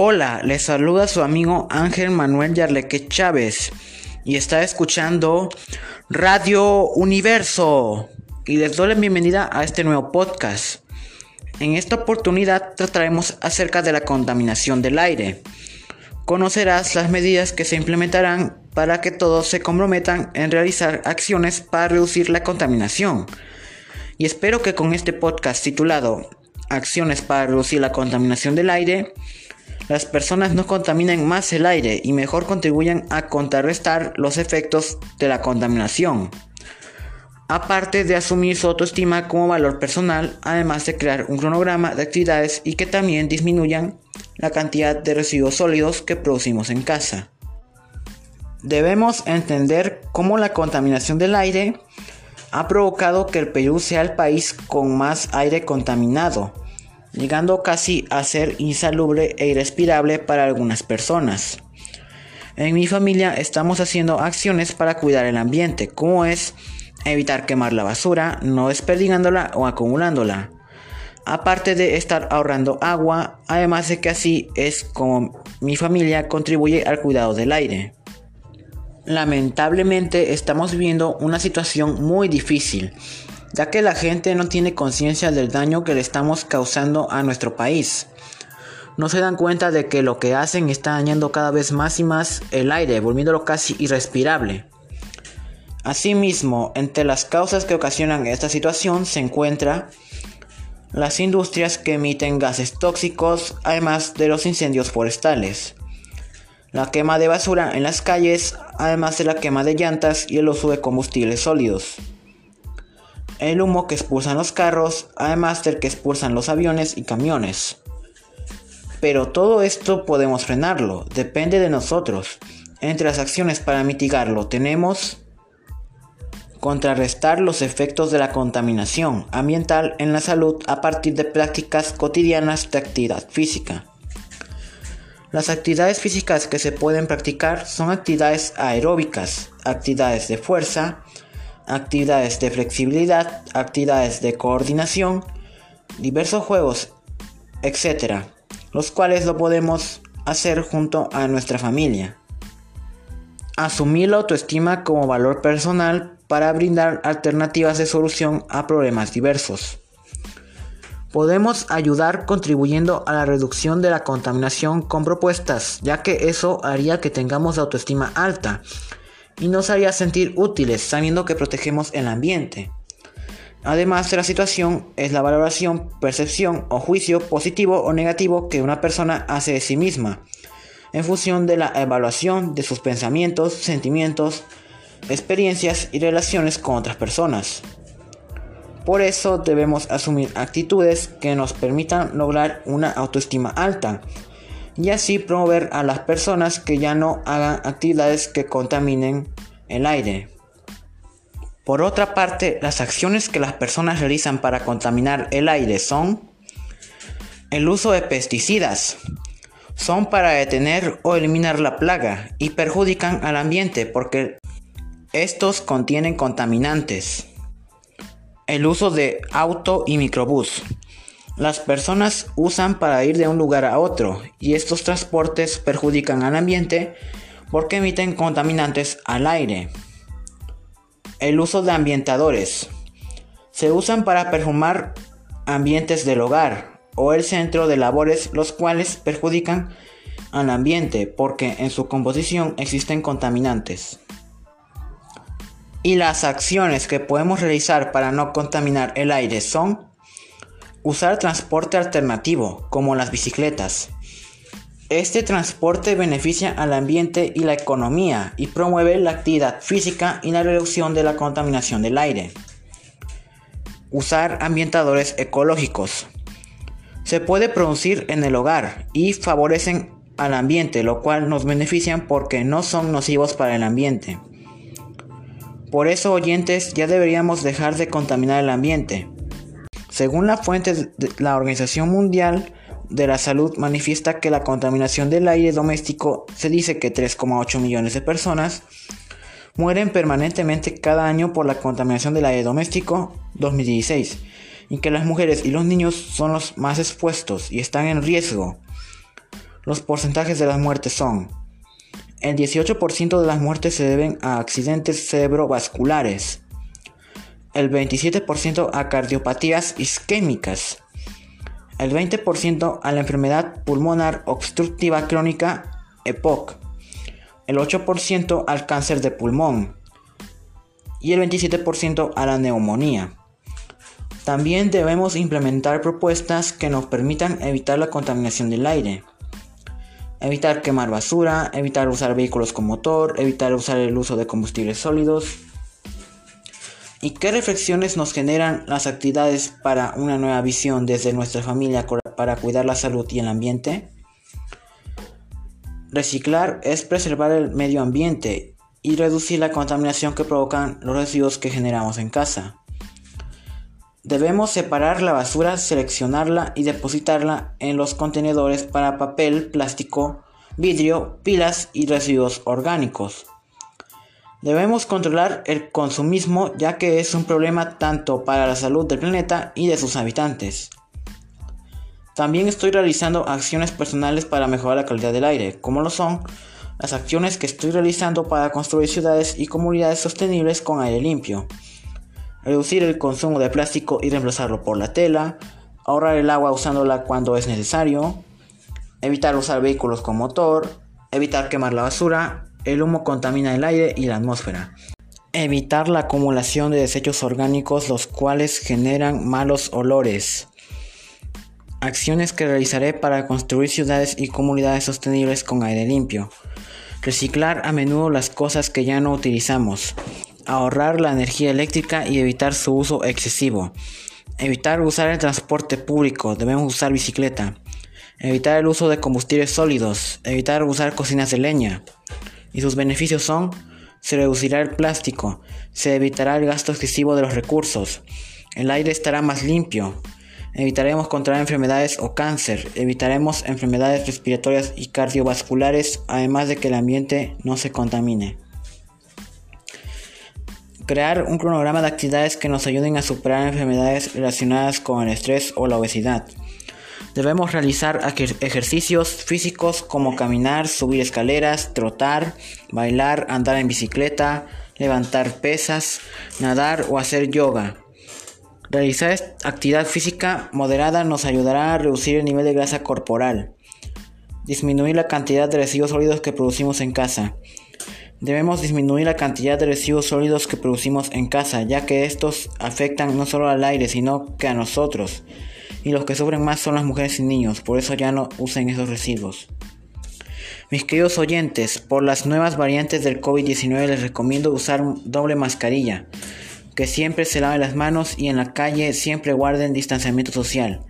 Hola, les saluda su amigo Ángel Manuel Yarleque Chávez y está escuchando Radio Universo y les doy la bienvenida a este nuevo podcast. En esta oportunidad trataremos acerca de la contaminación del aire. Conocerás las medidas que se implementarán para que todos se comprometan en realizar acciones para reducir la contaminación. Y espero que con este podcast titulado Acciones para reducir la contaminación del aire, las personas no contaminen más el aire y mejor contribuyan a contrarrestar los efectos de la contaminación. Aparte de asumir su autoestima como valor personal, además de crear un cronograma de actividades y que también disminuyan la cantidad de residuos sólidos que producimos en casa. Debemos entender cómo la contaminación del aire ha provocado que el Perú sea el país con más aire contaminado, llegando casi a ser insalubre e irrespirable para algunas personas. En mi familia estamos haciendo acciones para cuidar el ambiente, como es evitar quemar la basura, no desperdigándola o acumulándola. Aparte de estar ahorrando agua, además de que así es como mi familia contribuye al cuidado del aire. Lamentablemente estamos viviendo una situación muy difícil, ya que la gente no tiene conciencia del daño que le estamos causando a nuestro país. No se dan cuenta de que lo que hacen está dañando cada vez más y más el aire, volviéndolo casi irrespirable. Asimismo, entre las causas que ocasionan esta situación se encuentra las industrias que emiten gases tóxicos, además de los incendios forestales, la quema de basura en las calles, además de la quema de llantas y el uso de combustibles sólidos el humo que expulsan los carros, además del que expulsan los aviones y camiones. Pero todo esto podemos frenarlo, depende de nosotros. Entre las acciones para mitigarlo tenemos contrarrestar los efectos de la contaminación ambiental en la salud a partir de prácticas cotidianas de actividad física. Las actividades físicas que se pueden practicar son actividades aeróbicas, actividades de fuerza, actividades de flexibilidad, actividades de coordinación, diversos juegos, etc. Los cuales lo podemos hacer junto a nuestra familia. Asumir la autoestima como valor personal para brindar alternativas de solución a problemas diversos. Podemos ayudar contribuyendo a la reducción de la contaminación con propuestas, ya que eso haría que tengamos autoestima alta y nos haría sentir útiles sabiendo que protegemos el ambiente. Además de la situación es la valoración, percepción o juicio positivo o negativo que una persona hace de sí misma, en función de la evaluación de sus pensamientos, sentimientos, experiencias y relaciones con otras personas. Por eso debemos asumir actitudes que nos permitan lograr una autoestima alta, y así promover a las personas que ya no hagan actividades que contaminen el aire. Por otra parte, las acciones que las personas realizan para contaminar el aire son el uso de pesticidas. Son para detener o eliminar la plaga y perjudican al ambiente porque estos contienen contaminantes. El uso de auto y microbús las personas usan para ir de un lugar a otro y estos transportes perjudican al ambiente porque emiten contaminantes al aire. El uso de ambientadores. Se usan para perfumar ambientes del hogar o el centro de labores los cuales perjudican al ambiente porque en su composición existen contaminantes. Y las acciones que podemos realizar para no contaminar el aire son Usar transporte alternativo, como las bicicletas. Este transporte beneficia al ambiente y la economía y promueve la actividad física y la reducción de la contaminación del aire. Usar ambientadores ecológicos. Se puede producir en el hogar y favorecen al ambiente, lo cual nos benefician porque no son nocivos para el ambiente. Por eso, oyentes, ya deberíamos dejar de contaminar el ambiente. Según la fuente de la Organización Mundial de la Salud manifiesta que la contaminación del aire doméstico se dice que 3,8 millones de personas mueren permanentemente cada año por la contaminación del aire doméstico 2016 y que las mujeres y los niños son los más expuestos y están en riesgo. Los porcentajes de las muertes son el 18% de las muertes se deben a accidentes cerebrovasculares, el 27% a cardiopatías isquémicas, el 20% a la enfermedad pulmonar obstructiva crónica EPOC, el 8% al cáncer de pulmón y el 27% a la neumonía. También debemos implementar propuestas que nos permitan evitar la contaminación del aire. Evitar quemar basura, evitar usar vehículos con motor, evitar usar el uso de combustibles sólidos. ¿Y qué reflexiones nos generan las actividades para una nueva visión desde nuestra familia para cuidar la salud y el ambiente? Reciclar es preservar el medio ambiente y reducir la contaminación que provocan los residuos que generamos en casa. Debemos separar la basura, seleccionarla y depositarla en los contenedores para papel, plástico, vidrio, pilas y residuos orgánicos. Debemos controlar el consumismo ya que es un problema tanto para la salud del planeta y de sus habitantes. También estoy realizando acciones personales para mejorar la calidad del aire, como lo son las acciones que estoy realizando para construir ciudades y comunidades sostenibles con aire limpio reducir el consumo de plástico y reemplazarlo por la tela, ahorrar el agua usándola cuando es necesario, evitar usar vehículos con motor, evitar quemar la basura, el humo contamina el aire y la atmósfera. Evitar la acumulación de desechos orgánicos los cuales generan malos olores. Acciones que realizaré para construir ciudades y comunidades sostenibles con aire limpio. Reciclar a menudo las cosas que ya no utilizamos ahorrar la energía eléctrica y evitar su uso excesivo. Evitar usar el transporte público, debemos usar bicicleta. Evitar el uso de combustibles sólidos, evitar usar cocinas de leña. Y sus beneficios son, se reducirá el plástico, se evitará el gasto excesivo de los recursos, el aire estará más limpio, evitaremos contraer enfermedades o cáncer, evitaremos enfermedades respiratorias y cardiovasculares, además de que el ambiente no se contamine. Crear un cronograma de actividades que nos ayuden a superar enfermedades relacionadas con el estrés o la obesidad. Debemos realizar ejercicios físicos como caminar, subir escaleras, trotar, bailar, andar en bicicleta, levantar pesas, nadar o hacer yoga. Realizar actividad física moderada nos ayudará a reducir el nivel de grasa corporal, disminuir la cantidad de residuos sólidos que producimos en casa, Debemos disminuir la cantidad de residuos sólidos que producimos en casa, ya que estos afectan no solo al aire, sino que a nosotros. Y los que sufren más son las mujeres y niños, por eso ya no usen esos residuos. Mis queridos oyentes, por las nuevas variantes del COVID-19 les recomiendo usar doble mascarilla, que siempre se laven las manos y en la calle siempre guarden distanciamiento social.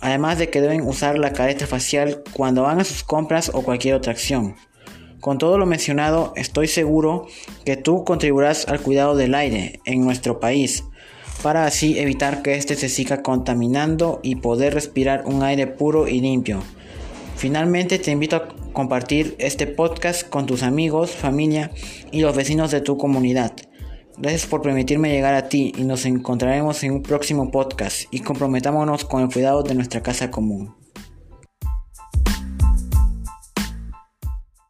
Además de que deben usar la careta facial cuando van a sus compras o cualquier otra acción. Con todo lo mencionado, estoy seguro que tú contribuirás al cuidado del aire en nuestro país, para así evitar que éste se siga contaminando y poder respirar un aire puro y limpio. Finalmente te invito a compartir este podcast con tus amigos, familia y los vecinos de tu comunidad. Gracias por permitirme llegar a ti y nos encontraremos en un próximo podcast y comprometámonos con el cuidado de nuestra casa común.